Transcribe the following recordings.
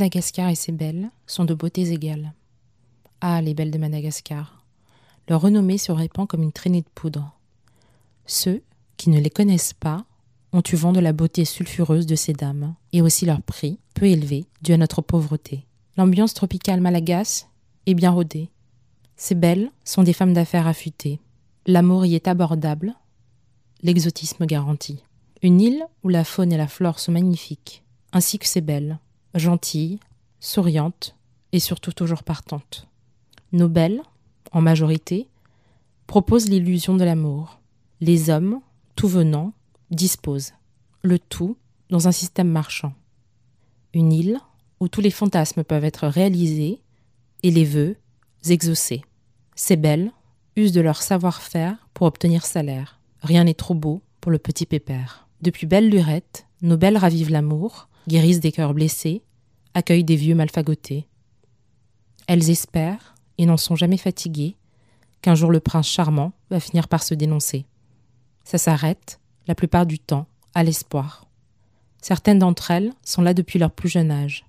Madagascar et ses belles sont de beautés égales. Ah, les belles de Madagascar. Leur renommée se répand comme une traînée de poudre. Ceux qui ne les connaissent pas ont eu vent de la beauté sulfureuse de ces dames, et aussi leur prix, peu élevé, dû à notre pauvreté. L'ambiance tropicale malagasse est bien rodée. Ces belles sont des femmes d'affaires affûtées. L'amour y est abordable, l'exotisme garanti. Une île où la faune et la flore sont magnifiques, ainsi que ces belles, gentilles, souriantes et surtout toujours partantes. Nos belles, en majorité, proposent l'illusion de l'amour. Les hommes, tout venant, disposent. Le tout dans un système marchand. Une île où tous les fantasmes peuvent être réalisés et les vœux exaucés. Ces belles usent de leur savoir-faire pour obtenir salaire. Rien n'est trop beau pour le petit pépère. Depuis belle lurette, nos belles ravivent l'amour, guérissent des cœurs blessés, accueillent des vieux malfagotés. Elles espèrent, et n'en sont jamais fatiguées, qu'un jour le prince charmant va finir par se dénoncer. Ça s'arrête, la plupart du temps, à l'espoir. Certaines d'entre elles sont là depuis leur plus jeune âge,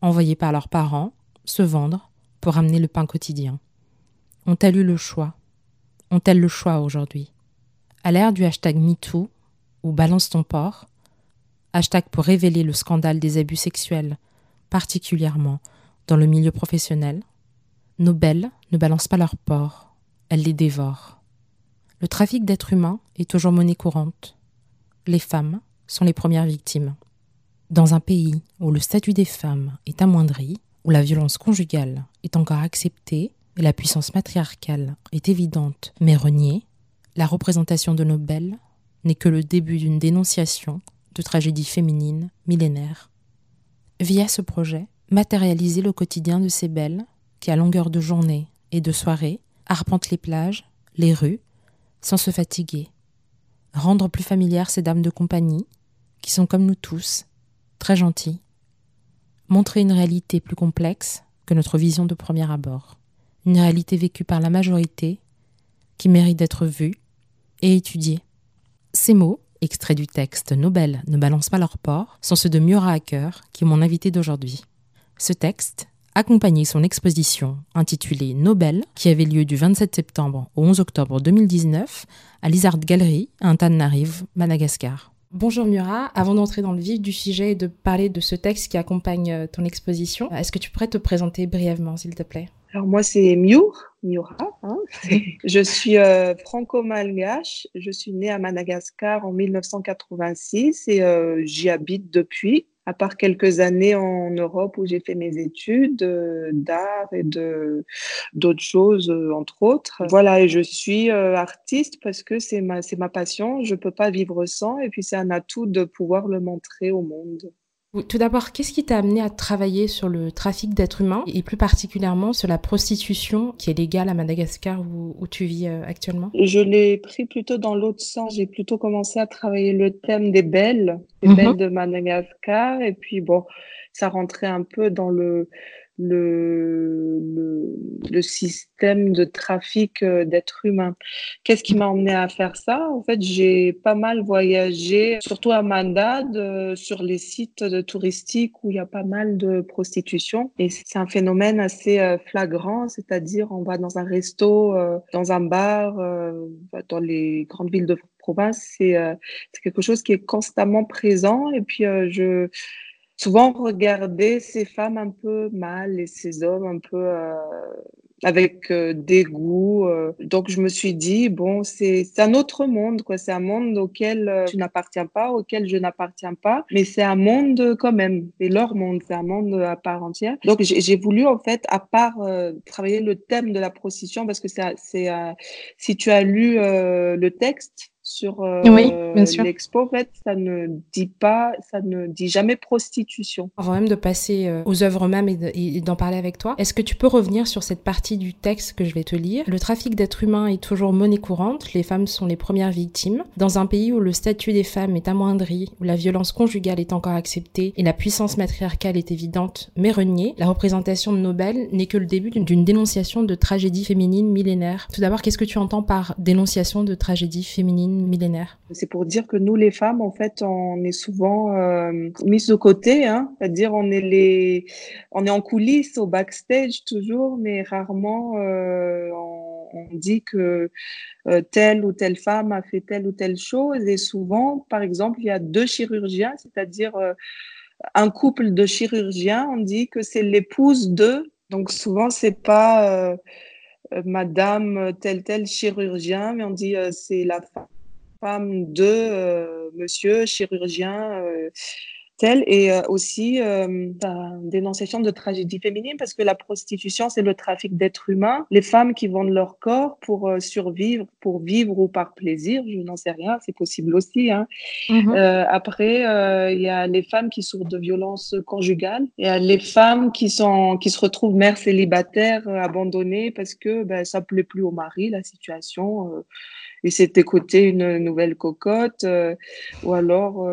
envoyées par leurs parents, se vendre pour amener le pain quotidien. Ont-elles eu le choix? Ont-elles le choix aujourd'hui? À l'ère du hashtag MeToo, ou Balance ton porc, hashtag pour révéler le scandale des abus sexuels, particulièrement dans le milieu professionnel, nos belles ne balancent pas leur porc, elles les dévorent. Le trafic d'êtres humains est toujours monnaie courante. Les femmes sont les premières victimes. Dans un pays où le statut des femmes est amoindri, où la violence conjugale est encore acceptée et la puissance matriarcale est évidente mais reniée, la représentation de nos belles n'est que le début d'une dénonciation de tragédies féminines millénaires. Via ce projet, matérialiser le quotidien de ces belles qui, à longueur de journée et de soirée, arpentent les plages, les rues, sans se fatiguer. Rendre plus familières ces dames de compagnie, qui sont comme nous tous, très gentilles. Montrer une réalité plus complexe que notre vision de premier abord. Une réalité vécue par la majorité, qui mérite d'être vue et étudiée. Ces mots, extraits du texte Nobel ne balancent pas leur port, sont ceux de Miura Hacker, qui est mon invité d'aujourd'hui. Ce texte accompagnait son exposition intitulée Nobel, qui avait lieu du 27 septembre au 11 octobre 2019 à Lizard Gallery, à Antananarive, Madagascar. Bonjour Murat, avant d'entrer dans le vif du sujet et de parler de ce texte qui accompagne euh, ton exposition, est-ce que tu pourrais te présenter brièvement, s'il te plaît? Alors moi c'est Miur, Miura. Hein je suis euh, franco-malgache, je suis née à Madagascar en 1986 et euh, j'y habite depuis à part quelques années en Europe où j'ai fait mes études euh, d'art et de d'autres choses, entre autres. Voilà, et je suis artiste parce que c'est ma, c'est ma passion. Je peux pas vivre sans, et puis c'est un atout de pouvoir le montrer au monde. Tout d'abord, qu'est-ce qui t'a amené à travailler sur le trafic d'êtres humains et plus particulièrement sur la prostitution qui est légale à Madagascar où, où tu vis euh, actuellement? Je l'ai pris plutôt dans l'autre sens. J'ai plutôt commencé à travailler le thème des belles, des mm -hmm. belles de Madagascar. Et puis, bon, ça rentrait un peu dans le, le, le, système de trafic euh, d'êtres humains. Qu'est-ce qui m'a emmené à faire ça? En fait, j'ai pas mal voyagé, surtout à Mandad, euh, sur les sites touristiques où il y a pas mal de prostitution. Et c'est un phénomène assez euh, flagrant, c'est-à-dire on va dans un resto, dans un bar, dans les grandes villes de province, c'est quelque chose qui est constamment présent. Et puis, je souvent regarder ces femmes un peu mal et ces hommes un peu euh, avec euh, dégoût. Euh. Donc je me suis dit bon c'est un autre monde quoi, c'est un monde auquel euh, tu n'appartiens pas, auquel je n'appartiens pas, mais c'est un monde quand même, c'est leur monde, c'est un monde à part entière. Donc j'ai voulu en fait à part euh, travailler le thème de la prostitution parce que c'est si tu as lu le texte sur euh, oui, l'expo, en fait, ça ne dit pas, ça ne dit jamais prostitution. Avant même de passer euh, aux œuvres même et d'en parler avec toi, est-ce que tu peux revenir sur cette partie du texte que je vais te lire? Le trafic d'êtres humains est toujours monnaie courante, les femmes sont les premières victimes. Dans un pays où le statut des femmes est amoindri, où la violence conjugale est encore acceptée et la puissance matriarcale est évidente mais reniée, la représentation de Nobel n'est que le début d'une dénonciation de tragédie féminine millénaire. Tout d'abord, qu'est-ce que tu entends par dénonciation de tragédie féminine féminine C'est pour dire que nous, les femmes, en fait, on est souvent euh, mises de côté, hein, c'est-à-dire on est les, on est en coulisses, au backstage toujours, mais rarement euh, on, dit que euh, telle ou telle femme a fait telle ou telle chose. Et souvent, par exemple, il y a deux chirurgiens, c'est-à-dire un couple de chirurgiens, on dit que c'est l'épouse de. Donc souvent, c'est pas Madame tel tel chirurgien, mais on dit c'est la femme de euh, Monsieur chirurgien et aussi dénonciation de tragédie féminine parce que la prostitution c'est le trafic d'êtres humains. Les femmes qui vendent leur corps pour survivre pour vivre ou par plaisir je n'en sais rien c'est possible aussi hein. Mmh après il y a les femmes qui souffrent de violences conjugales. Il y a les femmes qui sont qui se retrouvent mères célibataires abandonnées parce que ben, ça plaît plus au mari la situation et c'est écouter une nouvelle cocotte ou alors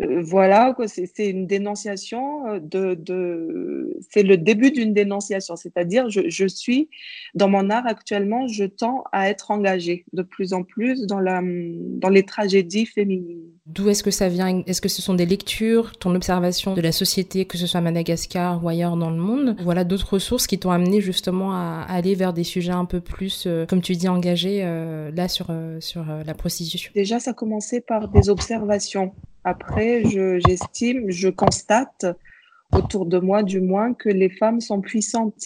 euh, voilà, c'est une dénonciation euh, de, de c'est le début d'une dénonciation, c'est-à-dire je, je, suis dans mon art actuellement, je tends à être engagée de plus en plus dans la dans les tragédies féminines. D'où est-ce que ça vient? Est-ce que ce sont des lectures, ton observation de la société, que ce soit à Madagascar ou ailleurs dans le monde? Voilà d'autres ressources qui t'ont amené justement à aller vers des sujets un peu plus, euh, comme tu dis, engagés là sur sur la prostitution. Déjà, ça a commencé par des observations après, j'estime, je, constate autour de moi du moins que les femmes sont puissantes.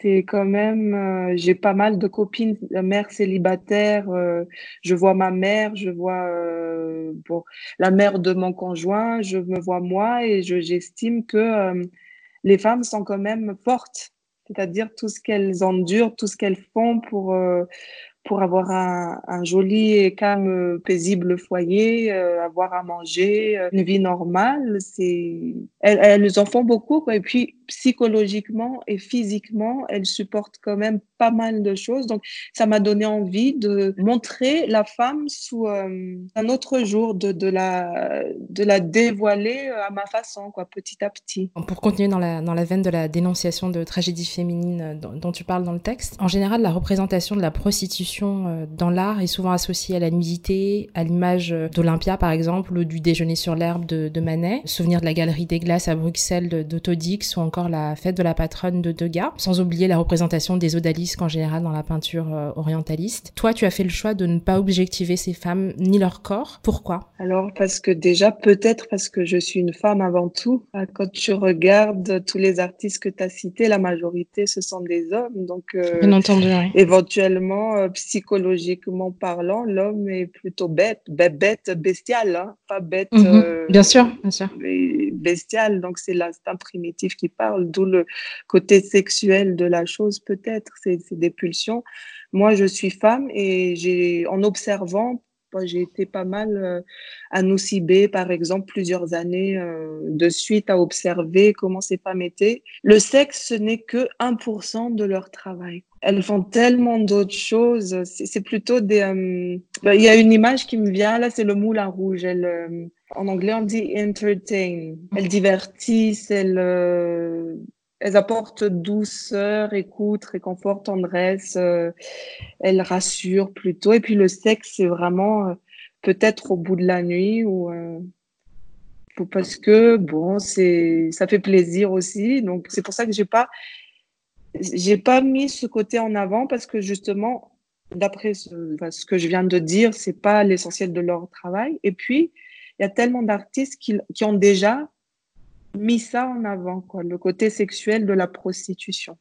C'est quand même, euh, j'ai pas mal de copines, mères célibataires. Euh, je vois ma mère, je vois euh, la mère de mon conjoint, je me vois moi et j'estime que les femmes sont quand même fortes. C'est-à-dire tout ce qu'elles endurent, tout ce qu'elles font pour pour avoir un, joli et calme, paisible foyer, euh, avoir à manger, euh, une vie normale. C'est, elles, elles en font beaucoup. Et puis, psychologiquement et physiquement, elles supportent quand même pas mal de choses. Donc, ça m'a donné envie de montrer la femme sous euh, un autre jour, de, de, la, de la dévoiler à ma façon, quoi, petit à petit. Pour continuer dans la, dans la veine de la dénonciation de tragédie féminine dont tu parles dans le texte, en général, la représentation de la prostitution euh, dans l'art est souvent associée à la nudité, à l'image euh, d'Olympia par exemple, ou du déjeuner sur l'herbe de, Manet, souvenir de la galerie des glaces à Bruxelles d'Autodix ou encore la fête de la patronne de Degas, sans oublier la représentation des odalisques en général dans la peinture euh, orientaliste. Toi, tu as fait le choix de ne pas objectiver ces femmes ni leur corps. Pourquoi? Alors parce que déjà, peut-être parce que je suis une femme avant tout. Quand tu regardes tous les artistes que tu as cités, la majorité, ce sont des hommes. Donc, Bien entendu, éventuellement, psychologiquement parlant, l'homme est plutôt bête, bête, bestial, hein, pas bête. Mhm. Euh, bien sûr, bien sûr. Bestial, donc c'est l'instinct primitif qui parle, d'où le côté sexuel de la chose peut-être, c'est des pulsions. Moi, je suis femme et j'ai, en observant j'ai été pas mal euh, à Noussibé, par exemple, plusieurs années euh, de suite à observer comment ces femmes étaient. Le sexe, ce n'est que 1% de leur travail. Elles font tellement d'autres choses. C'est plutôt des... Euh, bah, il y a une image qui me vient, là, c'est le moulin rouge. En anglais, on dit entertain. Elles divertissent, elles elles apportent douceur, écoute, réconfort, tendresse. Euh, elles rassurent plutôt. Et puis le sexe, c'est vraiment euh, peut-être au bout de la nuit ou euh, parce que bon, c'est ça fait plaisir aussi. Donc c'est pour ça que j'ai pas j'ai pas mis ce côté en avant parce que justement, d'après ce, ce, que je viens de dire, c'est pas l'essentiel de leur travail. Et puis il y a tellement d'artistes qui, qui ont déjà mis ça en avant, quoi, le côté sexuel de la prostitution.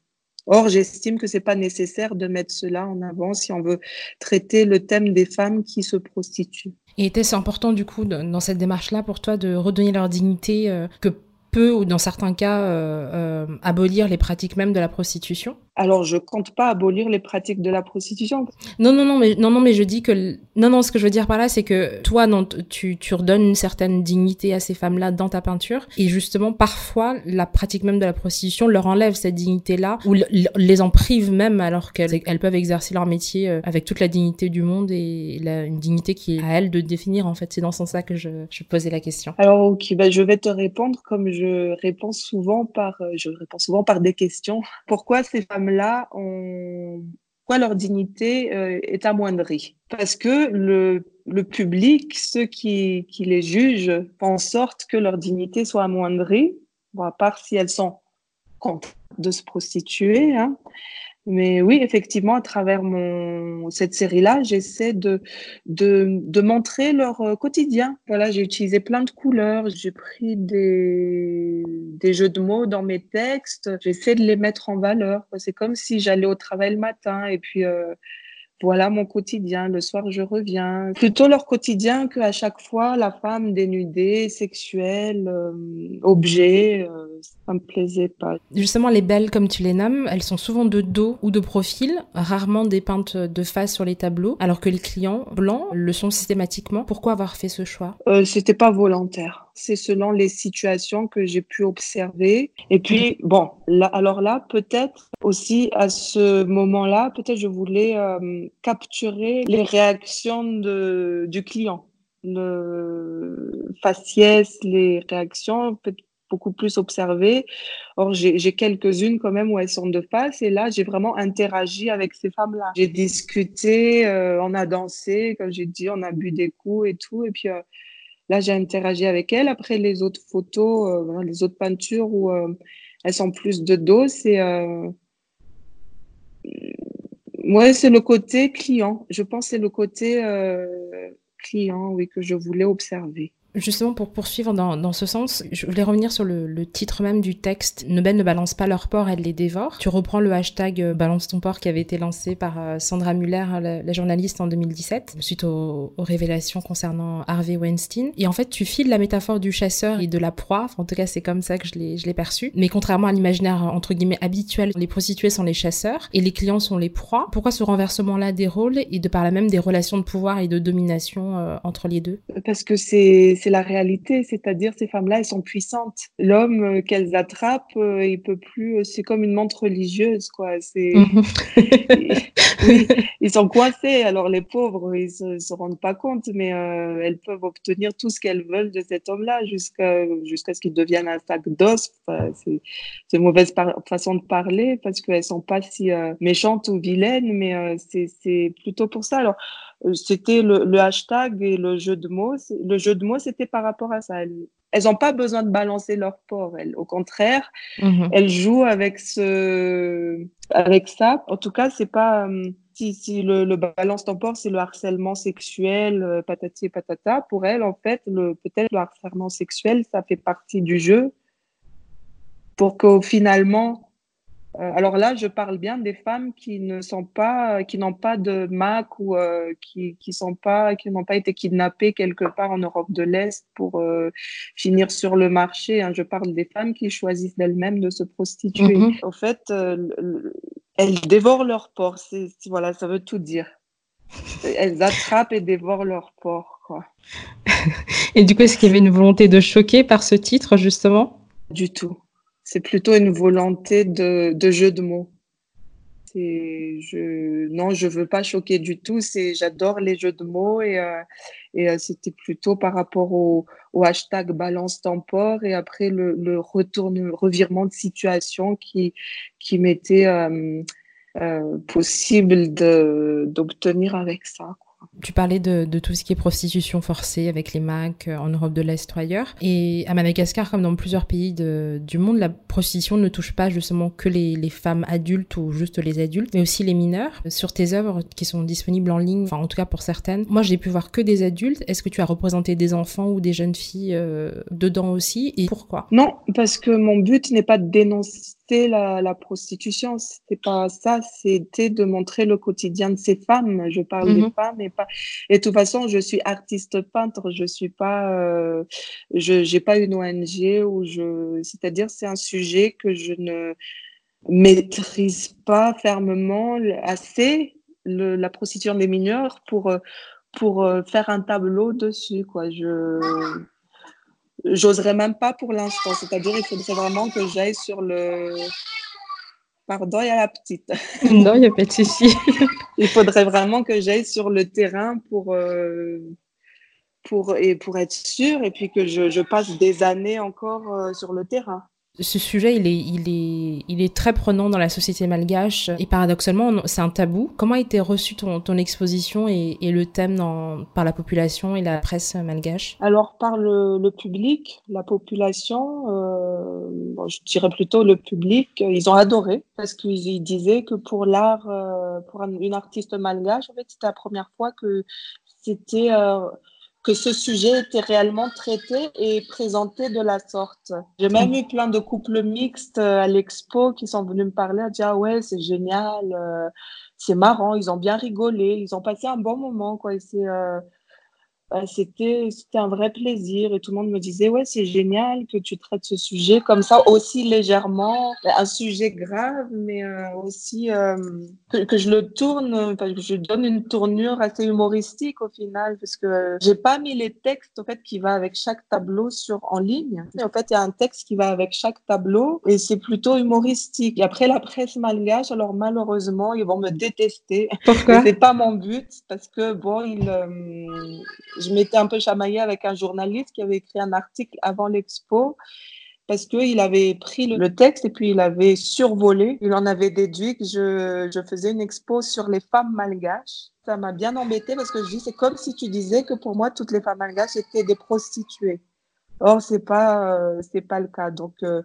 Or, j'estime que c'est pas nécessaire de mettre cela en avant si on veut traiter le thème des femmes qui se prostituent. Et était-ce important du coup dans cette démarche-là pour toi de redonner leur dignité euh, que peut, ou dans certains cas, euh, euh, abolir les pratiques même de la prostitution? Alors, je compte pas abolir les pratiques de la prostitution. Non, non, non, mais non, non, mais je dis que non, non. Ce que je veux dire par là, c'est que toi, non, tu, tu redonnes une certaine dignité à ces femmes-là dans ta peinture, et justement, parfois, la pratique même de la prostitution leur enlève cette dignité-là, ou les en prive même, alors qu'elles elles peuvent exercer leur métier euh, avec toute la dignité du monde et la, une dignité qui est à elles de définir. En fait, c'est dans ce sens-là que je, je, posais la question. Alors, ok, bah, je vais te répondre comme je réponds souvent par, euh, je réponds souvent par des questions. Pourquoi ces femmes là leur dignité euh, est amoindrie? Parce que le, public, ceux qui, les jugent, font en sorte que leur dignité soit amoindrie, à part si elles sont contre de se prostituer. Hein. Mais oui, effectivement, à travers mon, cette série-là, j'essaie de, de, de, montrer leur euh, quotidien. Voilà, j'ai utilisé plein de couleurs, j'ai pris des, des jeux de mots dans mes textes, j'essaie de les mettre en valeur. C'est comme si j'allais au travail le matin et puis euh, voilà mon quotidien. Le soir, je reviens. Plutôt leur quotidien qu'à chaque fois la femme dénudée, sexuelle, euh, objet. Euh, ça me plaisait pas. Justement, les belles, comme tu les nommes, elles sont souvent de dos ou de profil, rarement dépeintes de face sur les tableaux, alors que les clients blancs le sont systématiquement. Pourquoi avoir fait ce choix? Euh, C'était pas volontaire c'est selon les situations que j'ai pu observer. Et puis, bon, là, alors là, peut-être aussi à ce moment-là, peut-être je voulais euh, capturer les réactions de, du client, le faciès, les réactions, beaucoup plus observées. Or, j'ai quelques-unes quand même où elles sont de face. Et là, j'ai vraiment interagi avec ces femmes-là. J'ai discuté, euh, on a dansé, comme j'ai dit, on a bu des coups et tout. Et puis, euh, Là, j'ai interagi avec elle. Après, les autres photos, euh, les autres peintures où elles sont plus de dos, c'est euh, c'est le côté client. Je pense que c'est le côté client, oui, que je voulais observer. Justement, pour poursuivre dans, dans, ce sens, je voulais revenir sur le, le titre même du texte. Nos belles ne balancent pas leur porc, elles les dévorent. Tu reprends le hashtag euh, Balance ton porc qui avait été lancé par euh, Sandra Muller, la, journaliste, en 2017, suite aux, aux, révélations concernant Harvey Weinstein. Et en fait, tu files la métaphore du chasseur et de la proie. en tout cas, c'est comme ça que je l'ai perçu. Mais contrairement à l'imaginaire, entre guillemets, habituel, les prostituées sont les chasseurs et les clients sont les proies. Pourquoi ce renversement-là des rôles et de par là même des relations de pouvoir et de domination euh, entre les deux? Parce que c'est c'est la réalité, c'est-à-dire ces femmes-là, elles sont puissantes. L'homme euh, qu'elles attrapent, euh, il peut plus. Euh, c'est comme une montre religieuse, quoi. C'est, mhm. oui, ils sont coincés. Alors les pauvres, ils se, se rendent pas compte, mais elles peuvent obtenir tout ce qu'elles veulent de cet homme-là jusqu'à jusqu'à ce qu'il devienne un sac d'os. c'est, c'est une mauvaise façon de parler parce qu'elles sont pas si méchantes ou vilaines, mais c'est, c'est plutôt pour ça. Alors c'était le, hashtag et le jeu de mots. Le jeu de mots, c'était par rapport à ça. Elles n'ont pas besoin de balancer leur porc. Elles, au contraire, mhm. elles jouent avec ce, avec ça. En tout cas, c'est pas euh, si, si le, le, balance ton porc, c'est le harcèlement sexuel, euh, patati et patata. Pour elles, en fait, le peut-être le harcèlement sexuel, ça fait partie du jeu. Pour que finalement, euh, alors là, je parle bien des femmes qui ne sont pas, qui n'ont pas de MAC ou euh, qui, qui sont pas, qui n'ont pas été kidnappées quelque part en Europe de l'Est pour euh, finir sur le marché. Hein. Je parle des femmes qui choisissent d'elles-mêmes de se prostituer. En mm-hmm. fait, elles dévorent leur porc. Voilà, ça veut tout dire. Elles attrapent et dévorent leur porc. Quoi. et du coup, est-ce qu'il y avait une volonté de choquer par ce titre, justement? Du tout c'est plutôt une volonté de, de jeu de mots. Je, non, je veux pas choquer du tout. C'est, j'adore les jeux de mots et, euh, et euh, c'était plutôt par rapport au, au hashtag balance tempore et après le, le retourne, revirement de situation qui, qui m'était euh, euh possible d'obtenir avec ça. Tu parlais de, tout ce qui est prostitution forcée avec les MAC euh, en Europe de l'Est ou ailleurs. Et à Madagascar, comme dans plusieurs pays du monde, la prostitution ne touche pas justement que les, femmes adultes ou juste les adultes, mais aussi les mineurs. Sur tes œuvres qui sont disponibles en ligne, enfin en tout cas pour certaines, moi j'ai pu voir que des adultes. Est-ce que tu as représenté des enfants ou des jeunes filles euh, dedans aussi et pourquoi? Non, parce que mon but n'est pas de dénoncer la, la prostitution, c'était pas ça, c'était de montrer le quotidien de ces femmes. Je parle des mhm. femmes et pas. Et de toute façon, je suis artiste peintre, je suis pas, euh, je j'ai pas une ONG ou je, c'est-à-dire c'est un sujet que je ne maîtrise pas fermement assez le, la prostitution des mineurs pour pour euh, faire un tableau dessus quoi. Je J'oserais même pas pour l'instant. C'est-à-dire, il faudrait vraiment que j'aille sur le. Pardon, il y a la petite. Non, il n'y a pas de souci. il faudrait vraiment que j'aille sur le terrain pour, euh, pour, et pour être sûre et puis que je, je passe des années encore euh, sur le terrain. Ce sujet, il est, très prenant dans la société malgache et paradoxalement, c'est un tabou. Comment a été reçue ton, exposition et, le thème par la population et la presse malgache? Alors, par le, public, la population, euh, je dirais plutôt le public, ils ont adoré parce qu'ils disaient que pour l'art, euh, pour une artiste malgache, en fait, c'était la première fois que c'était euh, que ce sujet était réellement traité et présenté de la sorte. J'ai même eu plein de couples mixtes euh, à l'expo qui sont venus me parler, à dire ah ouais c'est génial, euh, c'est marrant, ils ont bien rigolé, ils ont passé un bon moment quoi. Et c'est euh, bah, c'était c'était un vrai plaisir et tout le monde me disait ouais c'est génial que tu traites ce sujet comme ça aussi légèrement. Un sujet grave mais euh, aussi euh, que, que, je le tourne que je donne une tournure assez humoristique au final parce que j'ai pas mis les textes en fait qui va avec chaque tableau sur en ligne. Et en fait il y a un texte qui va avec chaque tableau et c'est plutôt humoristique. Et après la presse malgache alors malheureusement ils vont me détester. Pourquoi? C'est pas mon but parce que bon ils euh, je m'étais un peu chamaillée avec un journaliste qui avait écrit un article avant l'expo parce qu'il avait pris le texte et puis il avait survolé. Il en avait déduit que je, faisais une expo sur les femmes malgaches. Ça m'a bien embêté parce que je dis, c'est comme si tu disais que pour moi, toutes les femmes malgaches étaient des prostituées. Or, c'est pas, euh, pas le cas. Donc, euh,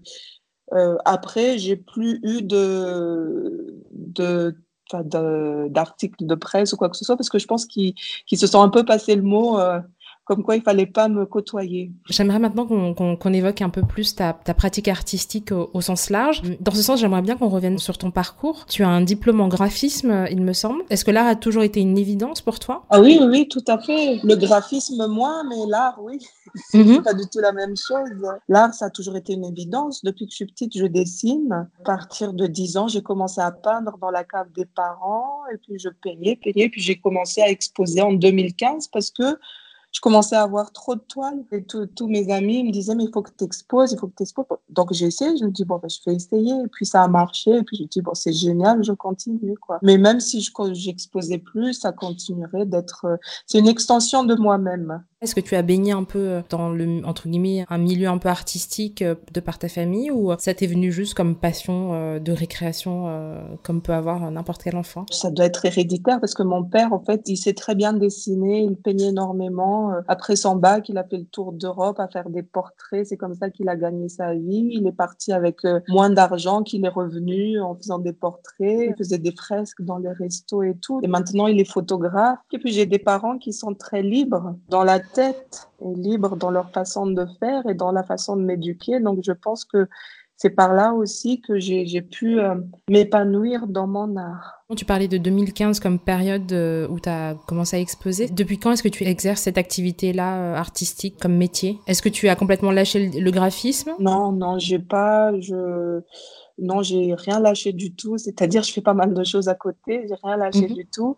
euh, après, j'ai plus eu de, de d'articles de, presse ou quoi que ce soit, parce que je pense qu'ils qu se sont un peu passé le mot euh, comme quoi il fallait pas me côtoyer. J'aimerais maintenant qu'on qu qu évoque un peu plus ta, ta pratique artistique au, au, sens large. Dans ce sens, j'aimerais bien qu'on revienne sur ton parcours. Tu as un diplôme en graphisme, il me semble. Est-ce que l'art a toujours été une évidence pour toi? Ah oui, oui, tout à fait. Le graphisme, moins, mais l'art, oui. C'est mm -hmm. pas du tout la même chose. L'art, ça a toujours été une évidence. Depuis que je suis petite, je dessine. À partir de 10 ans, j'ai commencé à peindre dans la cave des parents et puis je peignais, peignais. Puis j'ai commencé à exposer en 2015 parce que je commençais à avoir trop de toiles et tous mes amis me disaient mais il faut que tu exposes, il faut que tu exposes. Donc j'ai essayé, je me dis bon ben, je vais essayer et puis ça a marché et puis je me dis bon c'est génial, je continue quoi. Mais même si je j'exposais plus, ça continuerait d'être euh, c'est une extension de moi-même. Est-ce que tu as baigné un peu dans le entre guillemets un milieu un peu artistique euh, de par ta famille ou ça t'est venu juste comme passion euh, de récréation comme peut avoir n'importe quel enfant? Ça doit être héréditaire parce que mon père en fait il sait très bien dessiner, il peignait énormément. Après son bac, il a fait le tour d'Europe à faire des portraits. C'est comme ça qu'il a gagné sa vie. Il est parti avec moins d'argent qu'il est revenu en faisant des portraits. Il faisait des fresques dans les restos et tout. Et maintenant, il est photographe. Et puis, j'ai des parents qui sont très libres dans la tête et libres dans leur façon de faire et dans la façon de m'éduquer. Donc, je pense que c'est par là aussi que j'ai pu euh, m'épanouir dans mon art. Tu parlais de 2015 comme période euh, où tu as commencé à exposer. Depuis quand est-ce que tu exerces cette activité-là euh, artistique comme métier? Est-ce que tu as complètement lâché le, le graphisme? Non, non, j'ai pas. Je... Non, j'ai rien lâché du tout. C'est-à-dire, je fais pas mal de choses à côté. J'ai rien lâché mmh. du tout.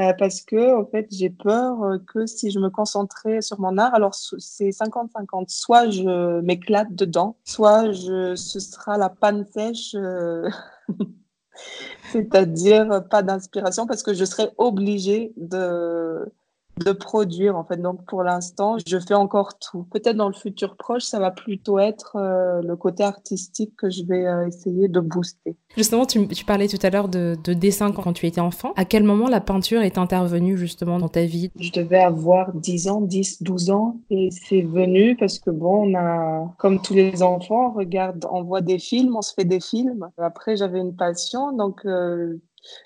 Euh, parce que en fait j'ai peur euh, que si je me concentrais sur mon art, alors c'est 50-50. Soit je m'éclate dedans, soit je, ce sera la panne sèche, euh... c'est-à-dire pas d'inspiration parce que je serai obligée de de produire en fait. Donc pour l'instant, je fais encore tout. Peut-être dans le futur proche, ça va plutôt être euh, le côté artistique que je vais euh, essayer de booster. Justement, tu, tu parlais tout à l'heure de, de, dessin quand tu étais enfant. À quel moment la peinture est intervenue justement dans ta vie? Je devais avoir 10 ans, 10, 12 ans et c'est venu parce que bon, on a, comme tous les enfants, on regarde, on voit des films, on se fait des films. Après, j'avais une passion, donc euh,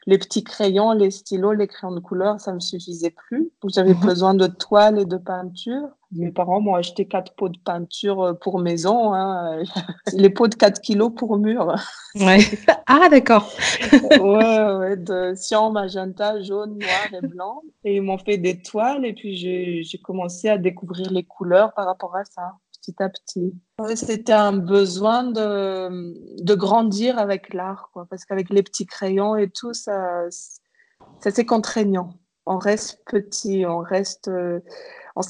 les petits crayons, les stylos, les crayons de couleur, ça me suffisait plus. J'avais mmh. besoin de toile et de peinture. Mes parents m'ont acheté quatre pots de peinture euh, pour maison, hein. les pots de 4 kilos pour mur. Ouais. Ah, d'accord. ouais, ouais, de cyan, magenta, jaune, noir et blanc. Et ils m'ont fait des toiles et puis j'ai commencé à découvrir les couleurs par rapport à ça petit à petit. C'était un besoin de, de grandir avec l'art, quoi, parce qu'avec les petits crayons et tout, ça, ça c'est contraignant. On reste petit, on reste. On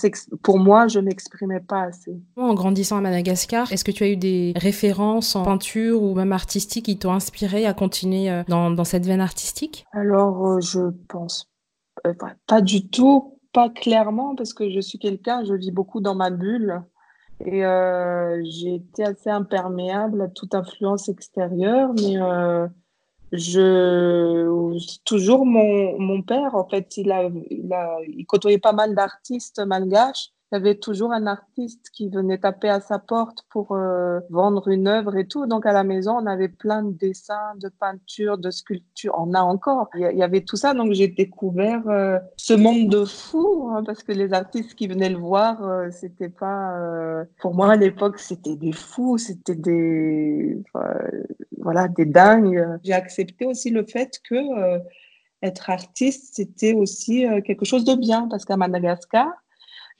pour moi, je n'exprimais pas assez. En grandissant à Madagascar, est-ce que tu as eu des références en peinture ou même artistique qui t'ont inspiré à continuer euh, dans, dans, cette veine artistique? Alors, euh, je pense pas du tout, pas clairement, parce que je suis quelqu'un, je vis beaucoup dans ma bulle. Et euh, j'ai été assez imperméable à toute influence extérieure, mais euh, je toujours mon, mon père, en fait, il a, il a il côtoyait pas mal d'artistes malgaches y avait toujours un artiste qui venait taper à sa porte pour euh, vendre une œuvre et tout. Donc à la maison, on avait plein de dessins, de peintures, de sculptures. On a encore. Il y, avait tout ça. Donc j'ai découvert euh, ce monde de fous hein, parce que les artistes qui venaient le voir, euh, c'était pas. pour moi à l'époque, c'était des fous, c'était des voilà des dingues. J'ai accepté aussi le fait que être artiste, c'était aussi quelque chose de bien parce qu'à Madagascar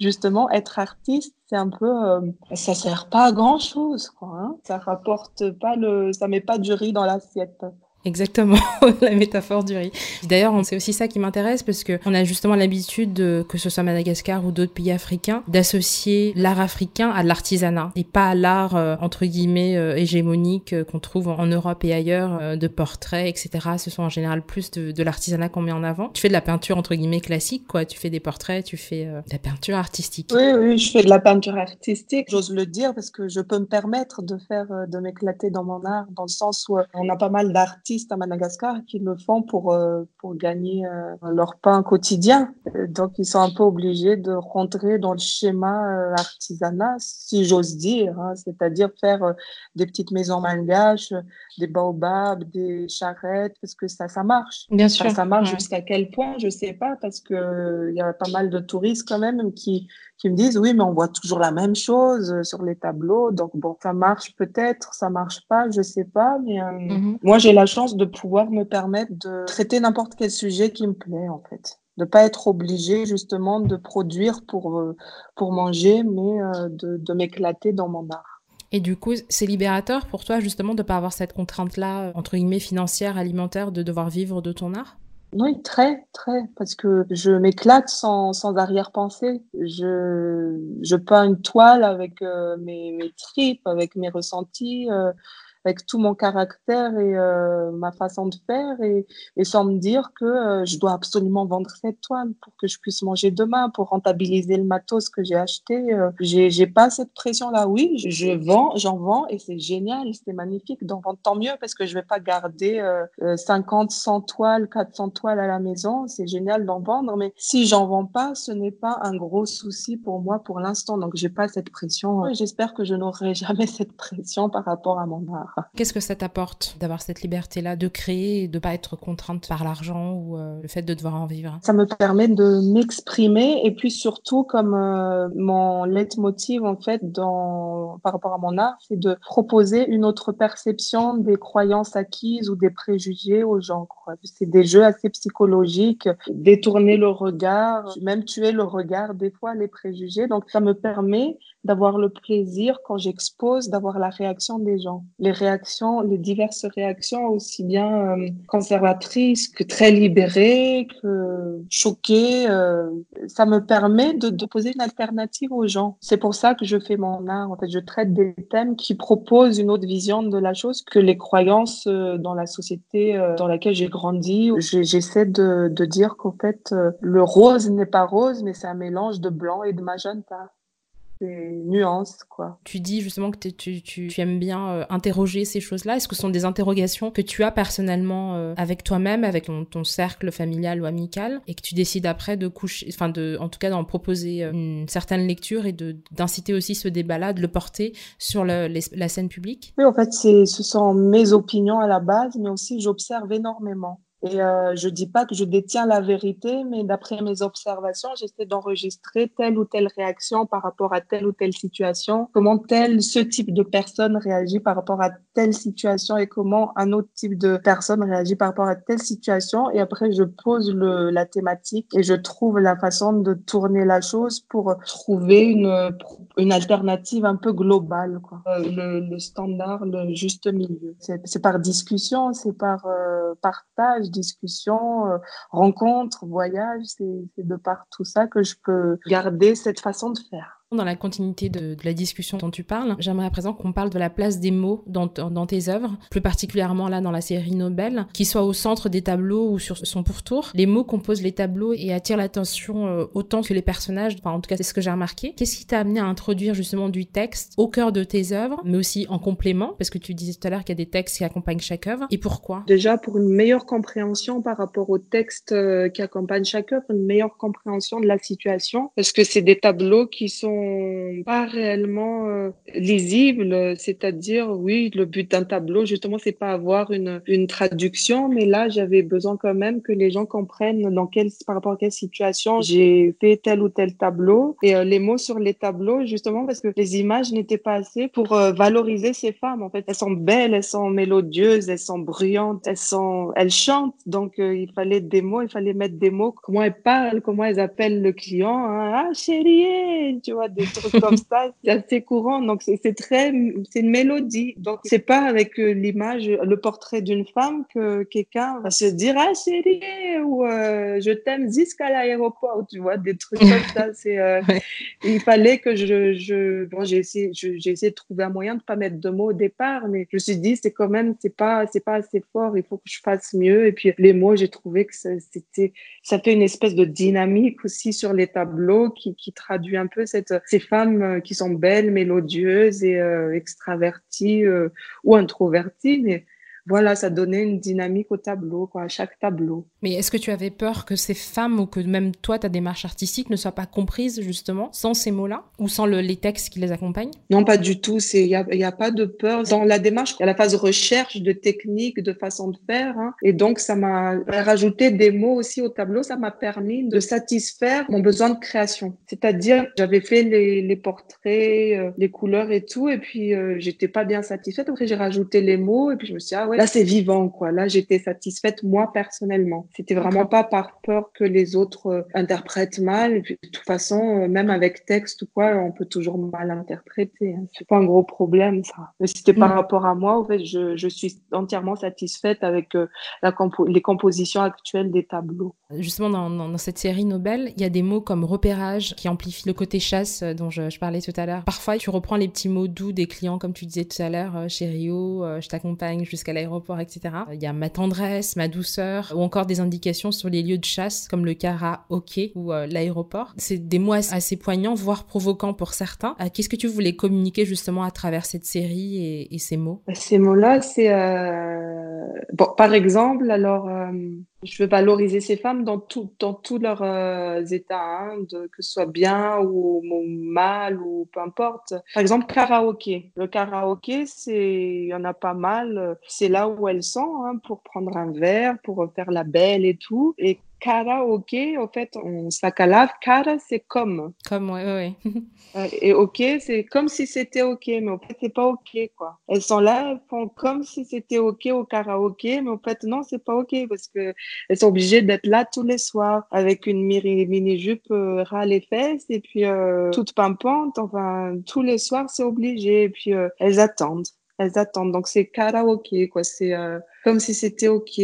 justement, être artiste, c'est un peu, euh, ça sert pas à grand chose, quoi. Hein. Ça rapporte pas le, ça met pas du riz dans l'assiette. Exactement, la métaphore du riz. D'ailleurs, c'est aussi ça qui m'intéresse parce que on a justement l'habitude, que ce soit Madagascar ou d'autres pays africains, d'associer l'art africain à l'artisanat et pas à l'art euh, entre guillemets euh, hégémonique euh, qu'on trouve en Europe et ailleurs de portraits, etc. Ce sont en général plus de, l'artisanat qu'on met en avant. Tu fais de la peinture entre guillemets classique, quoi. Tu fais des portraits, tu fais de la peinture artistique. Oui, oui, je fais de la peinture artistique. J'ose le dire parce que je peux me permettre de faire, de m'éclater dans mon art, dans le sens où on a pas mal d'artistes à Madagascar qui le font pour, euh, pour gagner euh, leur pain quotidien. Donc, ils sont un peu obligés de rentrer dans le schéma euh, artisanat, si j'ose dire, hein. c'est-à-dire faire des petites maisons malgaches, des baobabs, des charrettes, parce que ça, ça marche. Bien sûr. Ça, marche jusqu'à quel point, je sais pas, parce que il y a pas mal de touristes quand même qui, qui me disent, oui, mais on voit toujours la même chose sur les tableaux. Donc, bon, ça marche peut-être, ça marche pas, je sais pas, mais mm-hmm. moi, j'ai la chance de pouvoir me permettre de traiter n'importe quel sujet qui me plaît, en fait. De pas être obligé, justement, de produire pour, euh, pour manger, mais euh, de, de m'éclater dans mon art. Et du coup, c'est libérateur pour toi, justement, de pas avoir cette contrainte-là, entre guillemets, financière, alimentaire, de devoir vivre de ton art? Oui, très, très, parce que je m'éclate sans, sans arrière-pensée. Je, je peins une toile avec euh, mes, mes tripes, avec mes ressentis avec tout mon caractère et euh, ma façon de faire et, et sans me dire que euh, je dois absolument vendre cette toile pour que je puisse manger demain, pour rentabiliser le matos que j'ai acheté. Euh, j'ai, j'ai pas cette pression-là. Oui, je, vends, j'en vends et c'est génial, c'est magnifique d'en vendre. Tant mieux parce que je vais pas garder 50, 100 toiles, 400 toiles à la maison. C'est génial d'en vendre, mais si j'en vends pas, ce n'est pas un gros souci pour moi pour l'instant. Donc j'ai pas cette pression. J'espère que je n'aurai jamais cette pression par rapport à mon art. Qu'est-ce que ça t'apporte d'avoir cette liberté-là de créer et de pas être contrainte par l'argent ou euh, le fait de devoir en vivre? Ça me permet de m'exprimer et puis surtout comme euh, mon leitmotiv en fait dans par rapport à mon art, c'est de proposer une autre perception des croyances acquises ou des préjugés aux gens. C'est des jeux assez psychologiques, détourner le regard, même tuer le regard des fois les préjugés. Donc ça me permet d'avoir le plaisir quand j'expose d'avoir la réaction des gens. Les réactions, les diverses réactions aussi bien euh, conservatrices que très libérées, que choquées. Euh, ça me permet de, de, poser une alternative aux gens. C'est pour ça que je fais mon art. En fait, je traite des thèmes qui proposent une autre vision de la chose que les croyances euh, dans la société dans laquelle j'ai grandi. J'essaie de, de dire qu'en fait, le rose n'est pas rose, mais c'est un mélange de blanc et de magenta nuances, quoi. Tu dis justement que tu, tu, aimes bien euh, interroger ces choses-là. Est-ce que ce sont des interrogations que tu as personnellement euh, avec toi-même, avec ton, cercle familial ou amical, et que tu décides après de coucher, enfin de, en tout cas d'en proposer euh, une certaine lecture et de d'inciter aussi ce débat-là, de le porter sur la scène publique? Oui, en fait, ce sont mes opinions à la base, mais aussi j'observe énormément. Et euh, je dis pas que je détiens la vérité, mais d'après mes observations, j'essaie d'enregistrer telle ou telle réaction par rapport à telle ou telle situation, comment tel, ce type de personne réagit par rapport à telle situation et comment un autre type de personne réagit par rapport à telle situation. Et après, je pose le, la thématique et je trouve la façon de tourner la chose pour trouver une, une alternative un peu globale, quoi. Euh, le, le, standard, le juste milieu. C'est par discussion, c'est par euh, partage discussions, euh, rencontres, voyages, c'est de par tout ça que je peux garder cette façon de faire. Dans la continuité de, la discussion dont tu parles, j'aimerais à présent qu'on parle de la place des mots dans, tes œuvres, plus particulièrement là dans la série Nobel, qui soit au centre des tableaux ou sur son pourtour. Les mots composent les tableaux et attirent l'attention euh, autant que les personnages. Enfin, en tout cas, c'est ce que j'ai remarqué. Qu'est-ce qui t'a amené à introduire justement du texte au cœur de tes œuvres, mais aussi en complément, parce que tu disais tout à l'heure qu'il y a des textes qui accompagnent chaque œuvre. Et pourquoi? Déjà pour une meilleure compréhension par rapport aux textes euh, qui accompagnent chaque œuvre, une meilleure compréhension de la situation, parce que c'est des tableaux qui sont pas réellement euh, lisibles, c'est-à-dire oui, le but d'un tableau justement c'est pas avoir une, une traduction, mais là j'avais besoin quand même que les gens comprennent dans quelle par rapport à quelle situation j'ai fait tel ou tel tableau. Et euh, les mots sur les tableaux justement parce que les images n'étaient pas assez pour euh, valoriser ces femmes. En fait elles sont belles elles sont mélodieuses elles sont bruyantes elles sont elles chantent. Donc il fallait des mots il fallait mettre des mots. Comment elles parlent comment elles appellent le client hein. ah chérie tu vois des trucs comme ça c'est assez courant donc c'est très c'est une mélodie donc c'est pas avec l'image le portrait d'une femme que quelqu'un va se dire ah chérie ou euh, je t'aime jusqu'à l'aéroport, tu vois, des trucs comme ça. C'est, euh, il fallait que je, je bon, j'ai essayé, j'ai essayé de trouver un moyen de pas mettre de mots au départ, mais je me suis dit c'est quand même c'est pas c'est pas assez fort, il faut que je fasse mieux. Et puis les mots, j'ai trouvé que c'était ça fait une espèce de dynamique aussi sur les tableaux qui, qui traduit un peu cette ces femmes euh, qui sont belles, mélodieuses et extraverties ou introverties, voilà, ça donnait une dynamique au tableau, quoi, à chaque tableau. Mais est-ce que tu avais peur que ces femmes ou que même toi, ta démarche artistique ne soit pas comprise justement sans ces mots-là ou sans les textes qui les accompagnent? Non, pas du tout. Il n'y a, y a, pas de peur. Dans la démarche, il y a la phase recherche de technique, de façon de faire. Hein. et donc, ça m'a rajouté des mots aussi au tableau. Ça m'a permis de satisfaire mon besoin de création. C'est-à-dire, j'avais fait les, les portraits, euh, les couleurs et tout. Et puis, euh, j'étais pas bien satisfaite. Après, j'ai rajouté les mots. Et puis, je me suis dit, ah ouais, là, c'est vivant, quoi. Là, j'étais satisfaite, moi, personnellement. C'était vraiment pas par peur que les autres euh, interprètent mal. Puis, de toute façon, euh, même avec texte ou quoi, on peut toujours mal interpréter. Hein. C'est pas un gros problème, ça. Mais c'était par mm. rapport à moi, en fait, je, je suis entièrement satisfaite avec euh, la les compositions actuelles des tableaux. Justement, dans, dans, cette série Nobel, il y a des mots comme repérage qui amplifient le côté chasse dont je, je parlais tout à l'heure. Parfois, tu reprends les petits mots doux des clients, comme tu disais tout à l'heure, chez Rio, je t'accompagne jusqu'à l'aéroport, etc. Il y a ma tendresse, ma douceur, ou encore des indications sur les lieux de chasse comme le karaoké ou euh, l'aéroport. C'est des mots assez poignants, voire provoquants pour certains. Euh, qu'est-ce que tu voulais communiquer justement à travers cette série et, ces mots? Ces mots-là, c'est... Euh... Bon, par exemple, alors... Euh, je veux valoriser ces femmes dans tout, dans tous leurs états, hein, de, que ce soit bien ou, mal ou peu importe. Par exemple, karaoké. Le karaoké, il y en a pas mal. C'est là où elles sont hein, pour prendre un verre, pour faire la belle et tout. Karaoké, en fait, on s'accalave. Kara, c'est comme. Comme, oui, oui. Euh, et ok, c'est comme si c'était ok, mais en fait, c'est pas ok, quoi. Elles sont là, elles font comme si c'était ok au karaoké, mais en fait, non, c'est pas ok parce que elles sont obligées d'être là tous les soirs avec une mini-jupe euh, ras les fesses et puis euh, toute pimpante. Enfin, tous les soirs, c'est obligé. Et puis, euh, elles attendent. Elles attendent. Donc, c'est karaoké, quoi. C'est comme si c'était ok.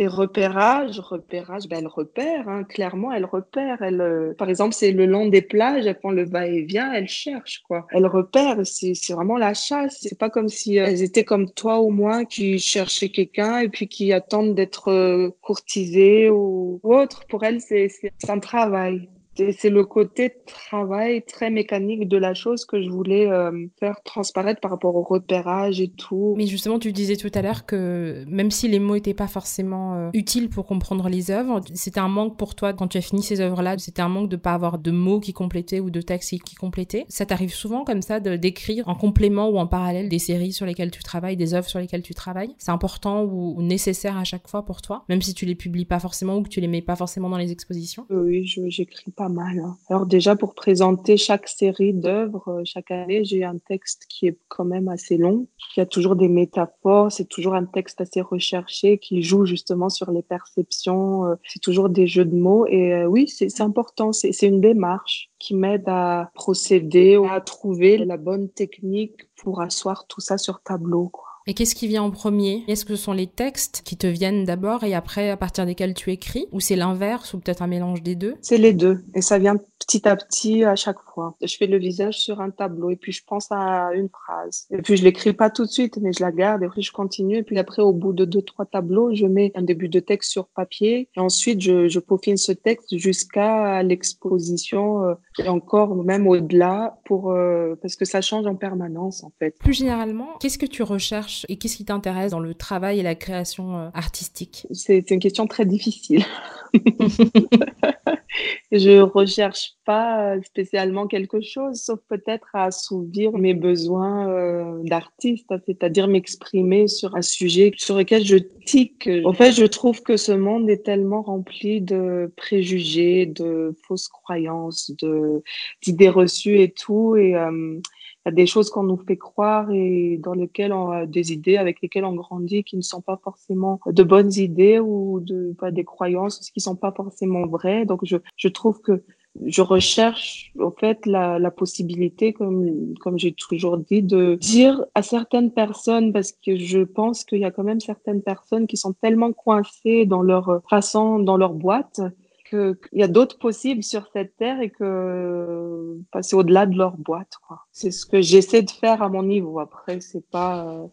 Et repérage, repérage, ben elle repère, hein, clairement, elle repère. Elle, euh, par exemple, c'est le long des plages, elle prend le va-et-vient, elle cherche, quoi. Elle repère, c'est vraiment la chasse. C'est pas comme si euh, elles étaient comme toi ou moi qui cherchaient quelqu'un et puis qui attendent d'être euh, courtisées ou, ou autre. Pour elles, c'est un travail c'est le côté travail très mécanique de la chose que je voulais euh, faire transparaître par rapport au repérage et tout. Mais justement, tu disais tout à l'heure que même si les mots n'étaient pas forcément euh, utiles pour comprendre les œuvres, c'était un manque pour toi quand tu as fini ces œuvres-là. C'était un manque de pas avoir de mots qui complétaient ou de textes qui complétaient. Ça t'arrive souvent comme ça de d'écrire en complément ou en parallèle des séries sur lesquelles tu travailles, des œuvres sur lesquelles tu travailles? C'est important ou, nécessaire à chaque fois pour toi, même si tu les publies pas forcément ou que tu les mets pas forcément dans les expositions? Oui, j'écris pas mal. Hein. Alors déjà, pour présenter chaque série d'œuvres, euh, chaque année, j'ai un texte qui est quand même assez long, qui a toujours des métaphores, c'est toujours un texte assez recherché, qui joue justement sur les perceptions, euh, c'est toujours des jeux de mots. Et euh, oui, c'est important, c'est une démarche qui m'aide à procéder, à trouver la bonne technique pour asseoir tout ça sur tableau. Quoi. Et qu'est-ce qui vient en premier? Est-ce que ce sont les textes qui te viennent d'abord et après à partir desquels tu écris? Ou c'est l'inverse ou peut-être un mélange des deux? C'est les deux. Et ça vient petit à petit à chaque fois. Je fais le visage sur un tableau et puis je pense à une phrase. Et puis je l'écris pas tout de suite, mais je la garde et puis je continue. Et puis après, au bout de deux, trois tableaux, je mets un début de texte sur papier. Et ensuite, je, je peaufine ce texte jusqu'à l'exposition euh, et encore même au-delà pour, euh, parce que ça change en permanence en fait. Plus généralement, qu'est-ce que tu recherches et qu'est-ce qui t'intéresse dans le travail et la création euh, artistique? C'est une question très difficile. je recherche pas spécialement quelque chose, sauf peut-être à assouvir mes besoins euh, d'artiste, c'est-à-dire m'exprimer sur un sujet sur lequel je tique. En fait, je trouve que ce monde est tellement rempli de préjugés, de fausses croyances, d'idées reçues et tout, et euh, y a des choses qu'on nous fait croire et dans lesquelles on a des idées avec lesquelles on grandit qui ne sont pas forcément de bonnes idées ou de pas des croyances qui sont pas forcément vraies. Donc je, je trouve que je recherche au fait la, la possibilité, comme, comme j'ai toujours dit, de dire à certaines personnes, parce que je pense qu'il y a quand même certaines personnes qui sont tellement coincées dans leur façon, dans leur boîte, qu'il y a d'autres possibles sur cette terre et que passer au-delà de leur boîte. C'est ce que j'essaie de faire à mon niveau. Après, c'est pas, euh,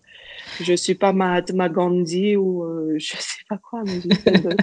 je suis pas Mahatma Gandhi ou euh, je sais pas quoi, mais j'essaie de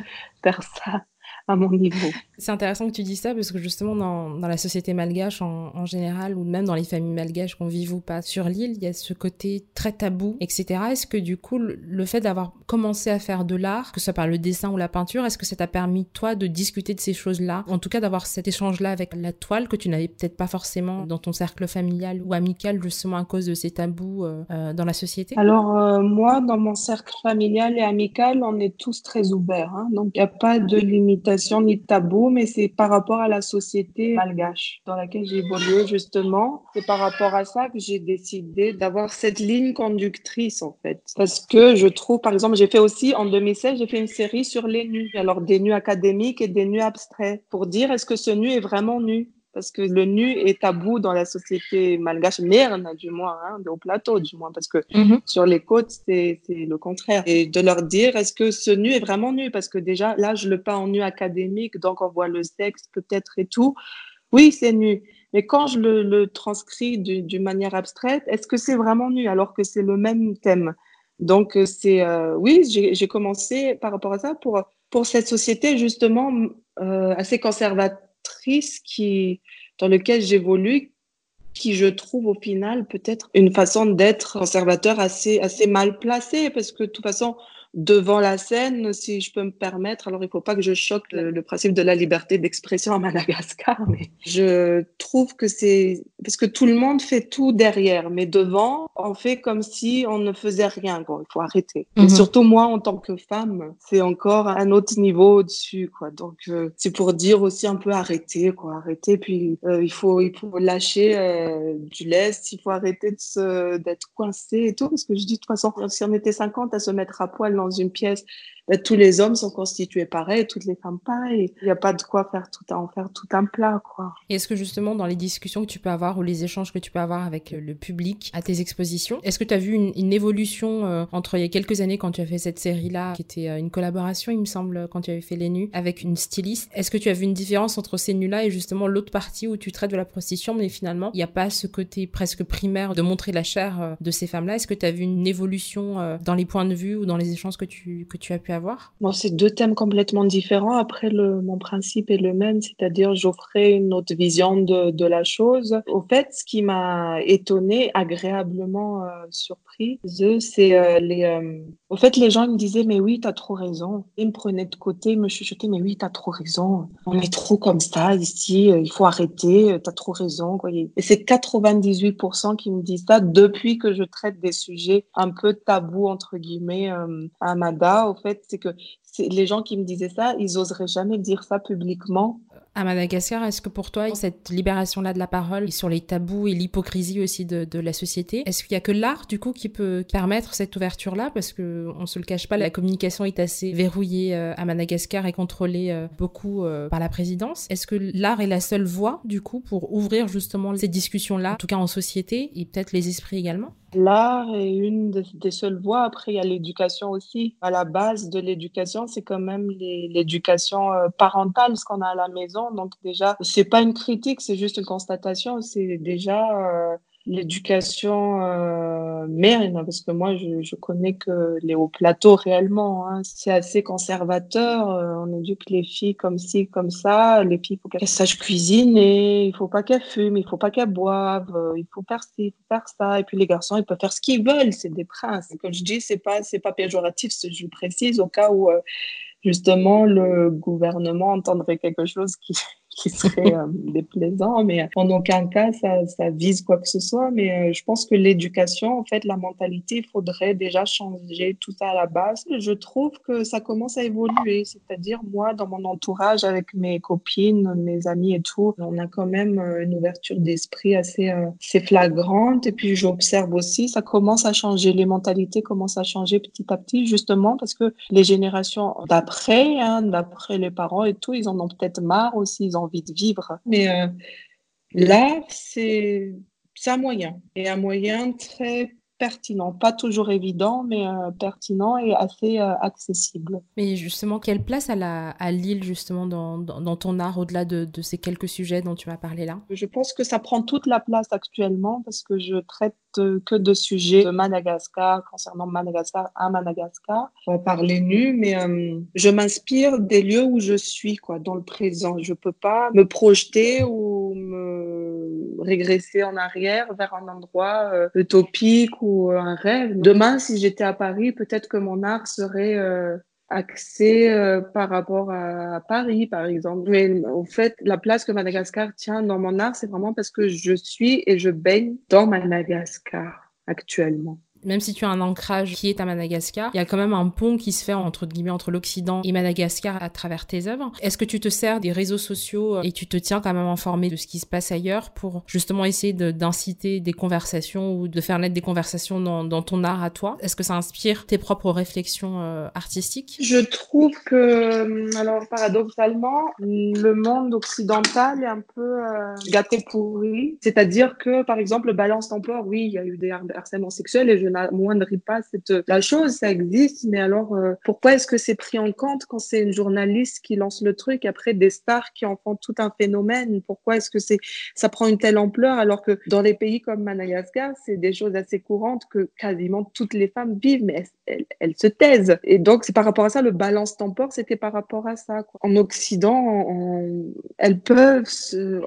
faire ça à mon niveau. C'est intéressant que tu dis ça parce que justement dans, dans la société malgache en, en, général ou même dans les familles malgaches qu'on vive ou pas sur l'île, il y a ce côté très tabou, etc. Est-ce que du coup le, fait d'avoir commencé à faire de l'art, que ce soit par le dessin ou la peinture, est-ce que ça t'a permis toi de discuter de ces choses-là, en tout cas d'avoir cet échange-là avec la toile que tu n'avais peut-être pas forcément dans ton cercle familial ou amical justement à cause de ces tabous euh, euh, dans la société? Alors euh, moi dans mon cercle familial et amical, on est tous très ouverts, hein, donc il n'y a pas de limitation ni de tabou, mais c'est par rapport à la société malgache dans laquelle j'ai évolué justement. C'est par rapport à ça que j'ai décidé d'avoir cette ligne conductrice en fait. Parce que je trouve, par exemple, j'ai fait aussi en 2016, j'ai fait une série sur les nus. Alors des nus académiques et des nus abstraits pour dire est-ce que ce nu est vraiment nu? Parce que le nu est tabou dans la société malgache, merne du moins, hein, au plateau du moins, parce que mhm. sur les côtes, c'est le contraire. Et de leur dire, est-ce que ce nu est vraiment nu? Parce que déjà, là, je le peins en nu académique, donc on voit le sexe peut-être et tout. Oui, c'est nu. Mais quand je le, le transcris d'une manière abstraite, est-ce que c'est vraiment nu alors que c'est le même thème? Donc, c'est euh, oui, j'ai commencé par rapport à ça pour, pour cette société justement euh, assez conservatrice qui, dans lequel j'évolue, qui je trouve au final peut-être une façon d'être conservateur assez, assez mal placée, parce que de toute façon, devant la scène, si je peux me permettre. Alors, il ne faut pas que je choque le, principe de la liberté d'expression à Madagascar, mais je trouve que c'est parce que tout le monde fait tout derrière, mais devant, on fait comme si on ne faisait rien. Bon, il faut arrêter. Et mhm. surtout moi, en tant que femme, c'est encore un autre niveau au-dessus, quoi. Donc, euh, c'est pour dire aussi un peu arrêter, quoi. Arrêter. Puis, euh, il faut, il faut lâcher euh, du lest. Il faut arrêter de se, d'être coincé et tout, parce que je dis de toute façon, si on était 50 à se mettre à poil dans une pièce, ben, tous les hommes sont constitués pareil, toutes les femmes pareil. Il n'y a pas de quoi faire tout en faire tout un plat, quoi. est-ce que justement dans les discussions que tu peux avoir ou les échanges que tu peux avoir avec le public à tes expositions, est-ce que tu as vu une, évolution euh, entre il y a quelques années quand tu as fait cette série-là, qui était euh, une collaboration, il me semble, quand tu avais fait les nus avec une styliste? Est-ce que tu as vu une différence entre ces nus-là et justement l'autre partie où tu traites de la prostitution, mais finalement il n'y a pas ce côté presque primaire de montrer la chair euh, de ces femmes-là? Est-ce que tu as vu une évolution dans les points de vue ou dans les échanges que tu que tu as pu avoir c'est deux thèmes complètement différents. Après, le, mon principe est le même, c'est-à-dire j'offrais une autre vision de, de, la chose. Au fait, ce qui m'a étonnée, agréablement euh, surprise, c'est euh, les... Euh, au fait, les gens me disaient, mais oui, tu as trop raison. Ils me prenaient de côté, ils me chuchotaient, mais oui, tu as trop raison. On est trop comme ça ici, il faut arrêter, tu as trop raison. Quoi. Et c'est 98% qui me disent ça depuis que je traite des sujets un peu tabous, entre guillemets, à Mada. Au fait, c'est que les gens qui me disaient ça, ils oseraient jamais dire ça publiquement. À Madagascar, est-ce que pour toi, cette libération-là de la parole sur les tabous et l'hypocrisie aussi de, de, la société, est-ce qu'il y a que l'art du coup qui peut permettre cette ouverture-là? Parce que on se le cache pas, la communication est assez verrouillée euh, à Madagascar et contrôlée euh, beaucoup euh, par la présidence. Est-ce que l'art est la seule voie du coup pour ouvrir justement ces discussions-là, en tout cas en société et peut-être les esprits également? L'art est une des seules voies. Après, il y a l'éducation aussi. À la base de l'éducation, c'est quand même l'éducation euh, parentale, ce qu'on a à la maison. Donc déjà, c'est pas une critique, c'est juste une constatation. C'est déjà euh, l'éducation euh, mère, parce que moi, je, je connais que les hauts plateaux réellement. Hein, c'est assez conservateur. Euh, on éduque les filles comme ci, comme ça. Les filles, il faut qu'elles sachent cuisiner, il faut pas qu'elles fument, il faut pas qu'elles boivent, euh, il faut faire ci, il faut faire ça. Et puis les garçons, ils peuvent faire ce qu'ils veulent. C'est des princes. Comme je dis, c'est pas, c'est pas péjoratif. Je précise au cas où euh, justement le gouvernement entendrait quelque chose qui qui serait euh, déplaisant, mais en aucun cas ça, ça, vise quoi que ce soit. Mais euh, je pense que l'éducation, en fait, la mentalité, il faudrait déjà changer tout ça à la base. Je trouve que ça commence à évoluer, c'est-à-dire moi, dans mon entourage, avec mes copines, mes amis et tout, on a quand même euh, une ouverture d'esprit assez, assez flagrante. Et puis j'observe aussi, ça commence à changer, les mentalités commencent à changer petit à petit, justement parce que les générations d'après, hein, d'après les parents et tout, ils en ont peut-être marre aussi, envie de vivre. Mais euh, là, c'est un moyen, et un moyen très pertinent, pas toujours évident, mais euh, pertinent et assez euh, accessible. Mais justement, quelle place à, la, à Lille, justement, dans, dans, ton art, au-delà de, de, ces quelques sujets dont tu as parlé là? Je pense que ça prend toute la place actuellement parce que je traite que de sujets de Madagascar, concernant Madagascar à Madagascar, on parler nu, mais euh, je m'inspire des lieux où je suis, quoi, dans le présent. Je peux pas me projeter ou me régresser en arrière vers un endroit utopique ou un rêve. Demain, si j'étais à Paris, peut-être que mon art serait euh, axé euh, par rapport à, Paris, par exemple. Mais au fait, la place que Madagascar tient dans mon art, c'est vraiment parce que je suis et je baigne dans Madagascar actuellement même si tu as un ancrage qui est à Madagascar, il y a quand même un pont qui se fait entre guillemets entre l'Occident et Madagascar à travers tes œuvres. Est-ce que tu te sers des réseaux sociaux euh, et tu te tiens quand même informé de ce qui se passe ailleurs pour justement essayer d'inciter des conversations ou de faire naître des conversations dans, ton art à toi? Est-ce que ça inspire tes propres réflexions euh, artistiques? Je trouve que, euh, alors paradoxalement, le monde occidental est un peu gâté pourri. C'est-à-dire que, par exemple, le balance d'emploi, oui, il y a eu des harcèlements sexuels et je n'amoindrit pas cette la chose, ça existe, mais alors euh, pourquoi est-ce que c'est pris en compte quand c'est une journaliste qui lance le truc après des stars qui en font tout un phénomène? Pourquoi est-ce que c'est ça prend une telle ampleur alors que dans des pays comme Madagascar, c'est des choses assez courantes que quasiment toutes les femmes vivent, mais elles, se taisent. Et donc c'est par rapport à ça le balance tempore, c'était par rapport à ça. En Occident, elles peuvent,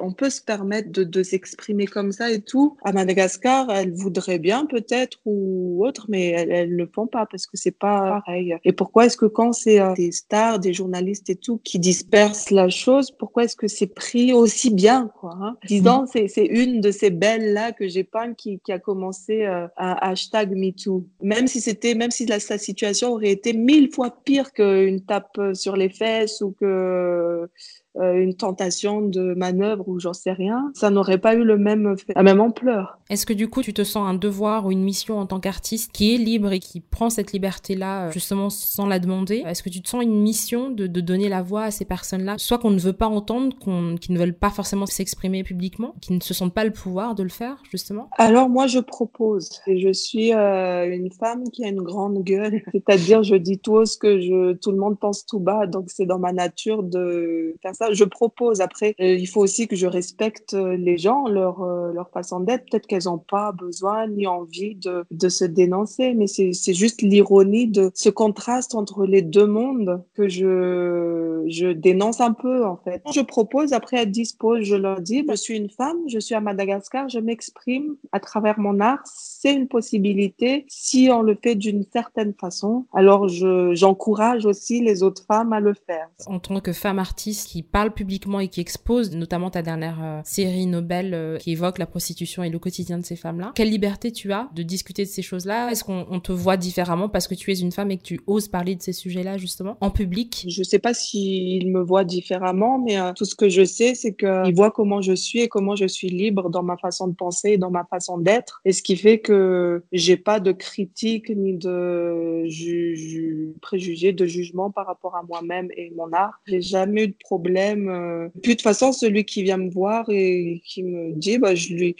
on peut se permettre de, de s'exprimer comme ça et tout. À Madagascar, elles voudraient bien peut-être ou autre, mais elles, ne le font pas parce que c'est pas pareil. Et pourquoi est-ce que quand c'est euh, des stars, des journalistes et tout qui dispersent la chose, pourquoi est-ce que c'est pris aussi bien, quoi hein? Disons, c'est, c'est une de ces belles là que j'ai peint qui, qui a commencé euh, un hashtag MeToo. Même si c'était, même si la, sa situation aurait été mille fois pire qu'une tape sur les fesses ou que euh, une tentation de manœuvre ou j'en sais rien, ça n'aurait pas eu le même la même ampleur. Est-ce que du coup tu te sens un devoir ou une mission en tant qu'artiste qui est libre et qui prend cette liberté-là euh, justement sans la demander? Est-ce que tu te sens une mission de, de donner la voix à ces personnes-là, soit qu'on ne veut pas entendre, qu'on, qui ne veulent pas forcément s'exprimer publiquement, qui ne se sentent pas le pouvoir de le faire justement? Alors moi je propose. Et je suis euh, une femme qui a une grande gueule, c'est-à-dire je dis tout ce que je, tout le monde pense tout bas, donc c'est dans ma nature de faire ça je propose. Après, euh, il faut aussi que je respecte euh, les gens, leur, euh, leur façon d'être. Peut-être qu'elles n'ont pas besoin ni envie de, de se dénoncer, mais c'est juste l'ironie de ce contraste entre les deux mondes que je, je dénonce un peu, en fait. Je propose, après, elles disposent, je leur dis, je suis une femme, je suis à Madagascar, je m'exprime à travers mon art. C'est une possibilité si on le fait d'une certaine façon. Alors, j'encourage aussi les autres femmes à le faire. En tant que femme artiste qui parle publiquement et qui expose, notamment ta dernière euh, série Nobel euh, qui évoque la prostitution et le quotidien de ces femmes-là. Quelle liberté tu as de discuter de ces choses-là? Est-ce qu'on te voit différemment parce que tu es une femme et que tu oses parler de ces sujets-là justement en public? Je sais pas s'ils me voient différemment, mais euh, tout ce que je sais, c'est qu'ils voient comment je suis et comment je suis libre dans ma façon de penser et dans ma façon d'être. Et ce qui fait que j'ai pas de critique ni de préjugés, de jugement par rapport à moi-même et mon art. J'ai jamais eu de problème euh, puis de toute façon, celui qui vient me voir et qui me dit, bah, je lui,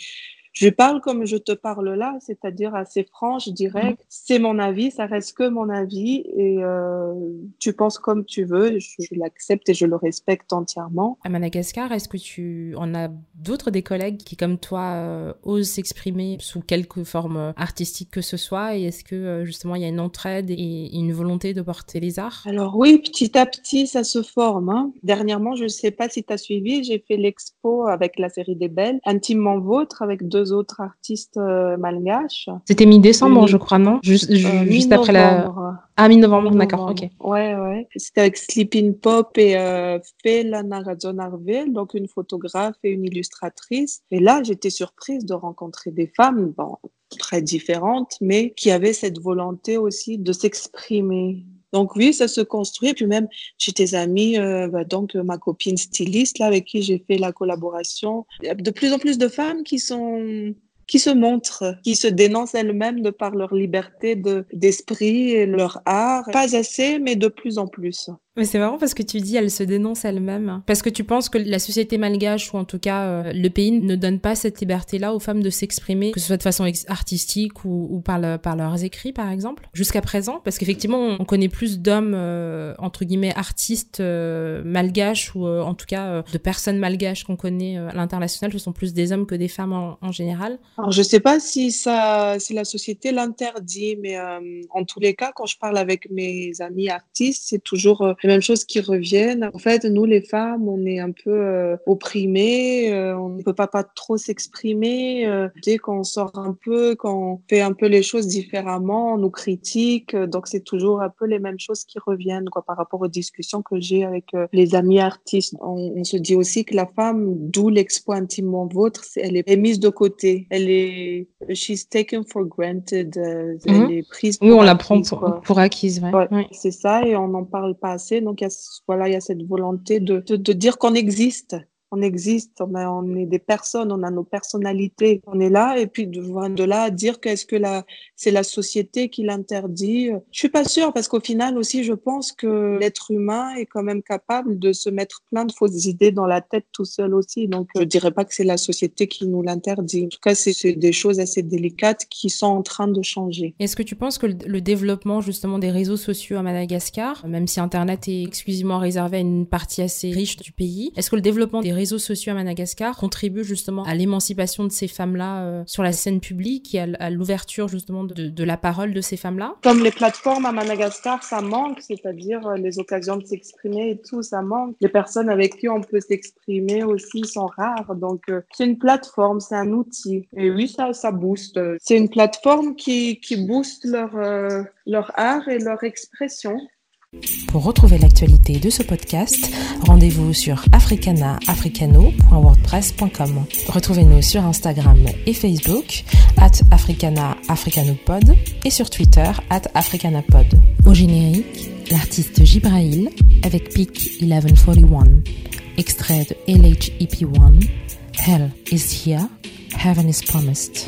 Je parle comme je te parle là, c'est-à-dire assez franche, direct. C'est mon avis, ça reste que mon avis et euh, tu penses comme tu veux, je, l'accepte et je le respecte entièrement. À Madagascar, est-ce que tu en as d'autres des collègues qui, comme toi, euh, osent s'exprimer sous quelque forme artistique que ce soit Et est-ce que euh, justement il y a une entraide et une volonté de porter les arts? Alors oui, petit à petit, ça se forme. Hein. Dernièrement, je ne sais pas si tu as suivi, j'ai fait l'expo avec la série des Belles, Intimement Vôtre, avec deux autres artistes euh, malgaches. C'était mi-décembre, je crois, non? Juste, juste après la... Ah, mi-novembre, d'accord, ok. Ouais, ouais. C'était avec Sleeping Pop et euh, Fela Narazonarvel, donc une photographe et une illustratrice. Et là, j'étais surprise de rencontrer des femmes, bon, très différentes, mais qui avaient cette volonté aussi de s'exprimer. Donc oui, ça se construit. Puis même, j'ai des amis, euh, bah, donc ma copine styliste, là, avec qui j'ai fait la collaboration. Il y a de plus en plus de femmes qui sont qui se montrent, qui se dénoncent elles-mêmes de par leur liberté d'esprit et leur art. Pas assez, mais de plus en plus. Mais c'est marrant parce que tu dis elle se dénonce elle-même. Parce que tu penses que la société malgache, ou en tout cas euh, le pays, ne donne pas cette liberté-là aux femmes de s'exprimer, que ce soit de façon artistique ou, par, leurs écrits, par exemple, jusqu'à présent. Parce qu'effectivement, on connaît plus d'hommes, euh, entre guillemets, artistes euh, malgaches, ou en tout cas de personnes malgaches qu'on connaît à l'international. Ce sont plus des hommes que des femmes en, général. Alors, je sais pas si, ça, si la société l'interdit, mais en tous les cas, quand je parle avec mes amis artistes, c'est toujours les mêmes choses qui reviennent. En fait, nous, les femmes, on est un peu euh, opprimées, euh, on ne peut pas, pas trop s'exprimer. Euh, dès qu'on sort un peu, qu'on fait un peu les choses différemment, on nous critique. donc, c'est toujours un peu les mêmes choses qui reviennent quoi, par rapport aux discussions que j'ai avec les amis artistes. On, se dit aussi que la femme, d'où l'expo intimement vôtre, elle est mise de côté. Elle est, she's taken for granted. Elle mhm. est prise pour Oui, on la prend pour, pour acquise. Ouais. C'est ça, et on n'en parle pas assez. Donc, il y a, voilà, il y a cette volonté de, de dire qu'on existe on existe, on, est des personnes, on a nos personnalités, on est là, et puis de, là dire qu'est-ce que la, c'est la société qui l'interdit. Je suis pas sûre parce qu'au final aussi, je pense que l'être humain est quand même capable de se mettre plein de fausses idées dans la tête tout seul aussi. Donc, je dirais pas que c'est la société qui nous l'interdit. En tout cas, c'est des choses assez délicates qui sont en train de changer. Est-ce que tu penses que le développement justement des réseaux sociaux à Madagascar, même si Internet est exclusivement réservé à une partie assez riche du pays, est-ce que le développement des réseaux sociaux à Madagascar contribuent justement à l'émancipation de ces femmes-là euh, sur la scène publique et à, l'ouverture justement de, la parole de ces femmes-là Comme les plateformes à Madagascar, ça manque, c'est-à-dire euh, les occasions de s'exprimer et tout, ça manque. Les personnes avec qui on peut s'exprimer aussi sont rares. Donc, euh, c'est une plateforme, c'est un outil. Et oui, ça, ça booste. C'est une plateforme qui, qui booste leur, leur art et leur expression. Pour retrouver l'actualité de ce podcast, rendez-vous sur africanaafricano.wordpress.com. Retrouvez-nous sur Instagram et Facebook, at africana et sur Twitter, at africanapod. Au générique, l'artiste Gibrail avec Peak 1141, extrait de LHEP1, Hell is here, Heaven is promised.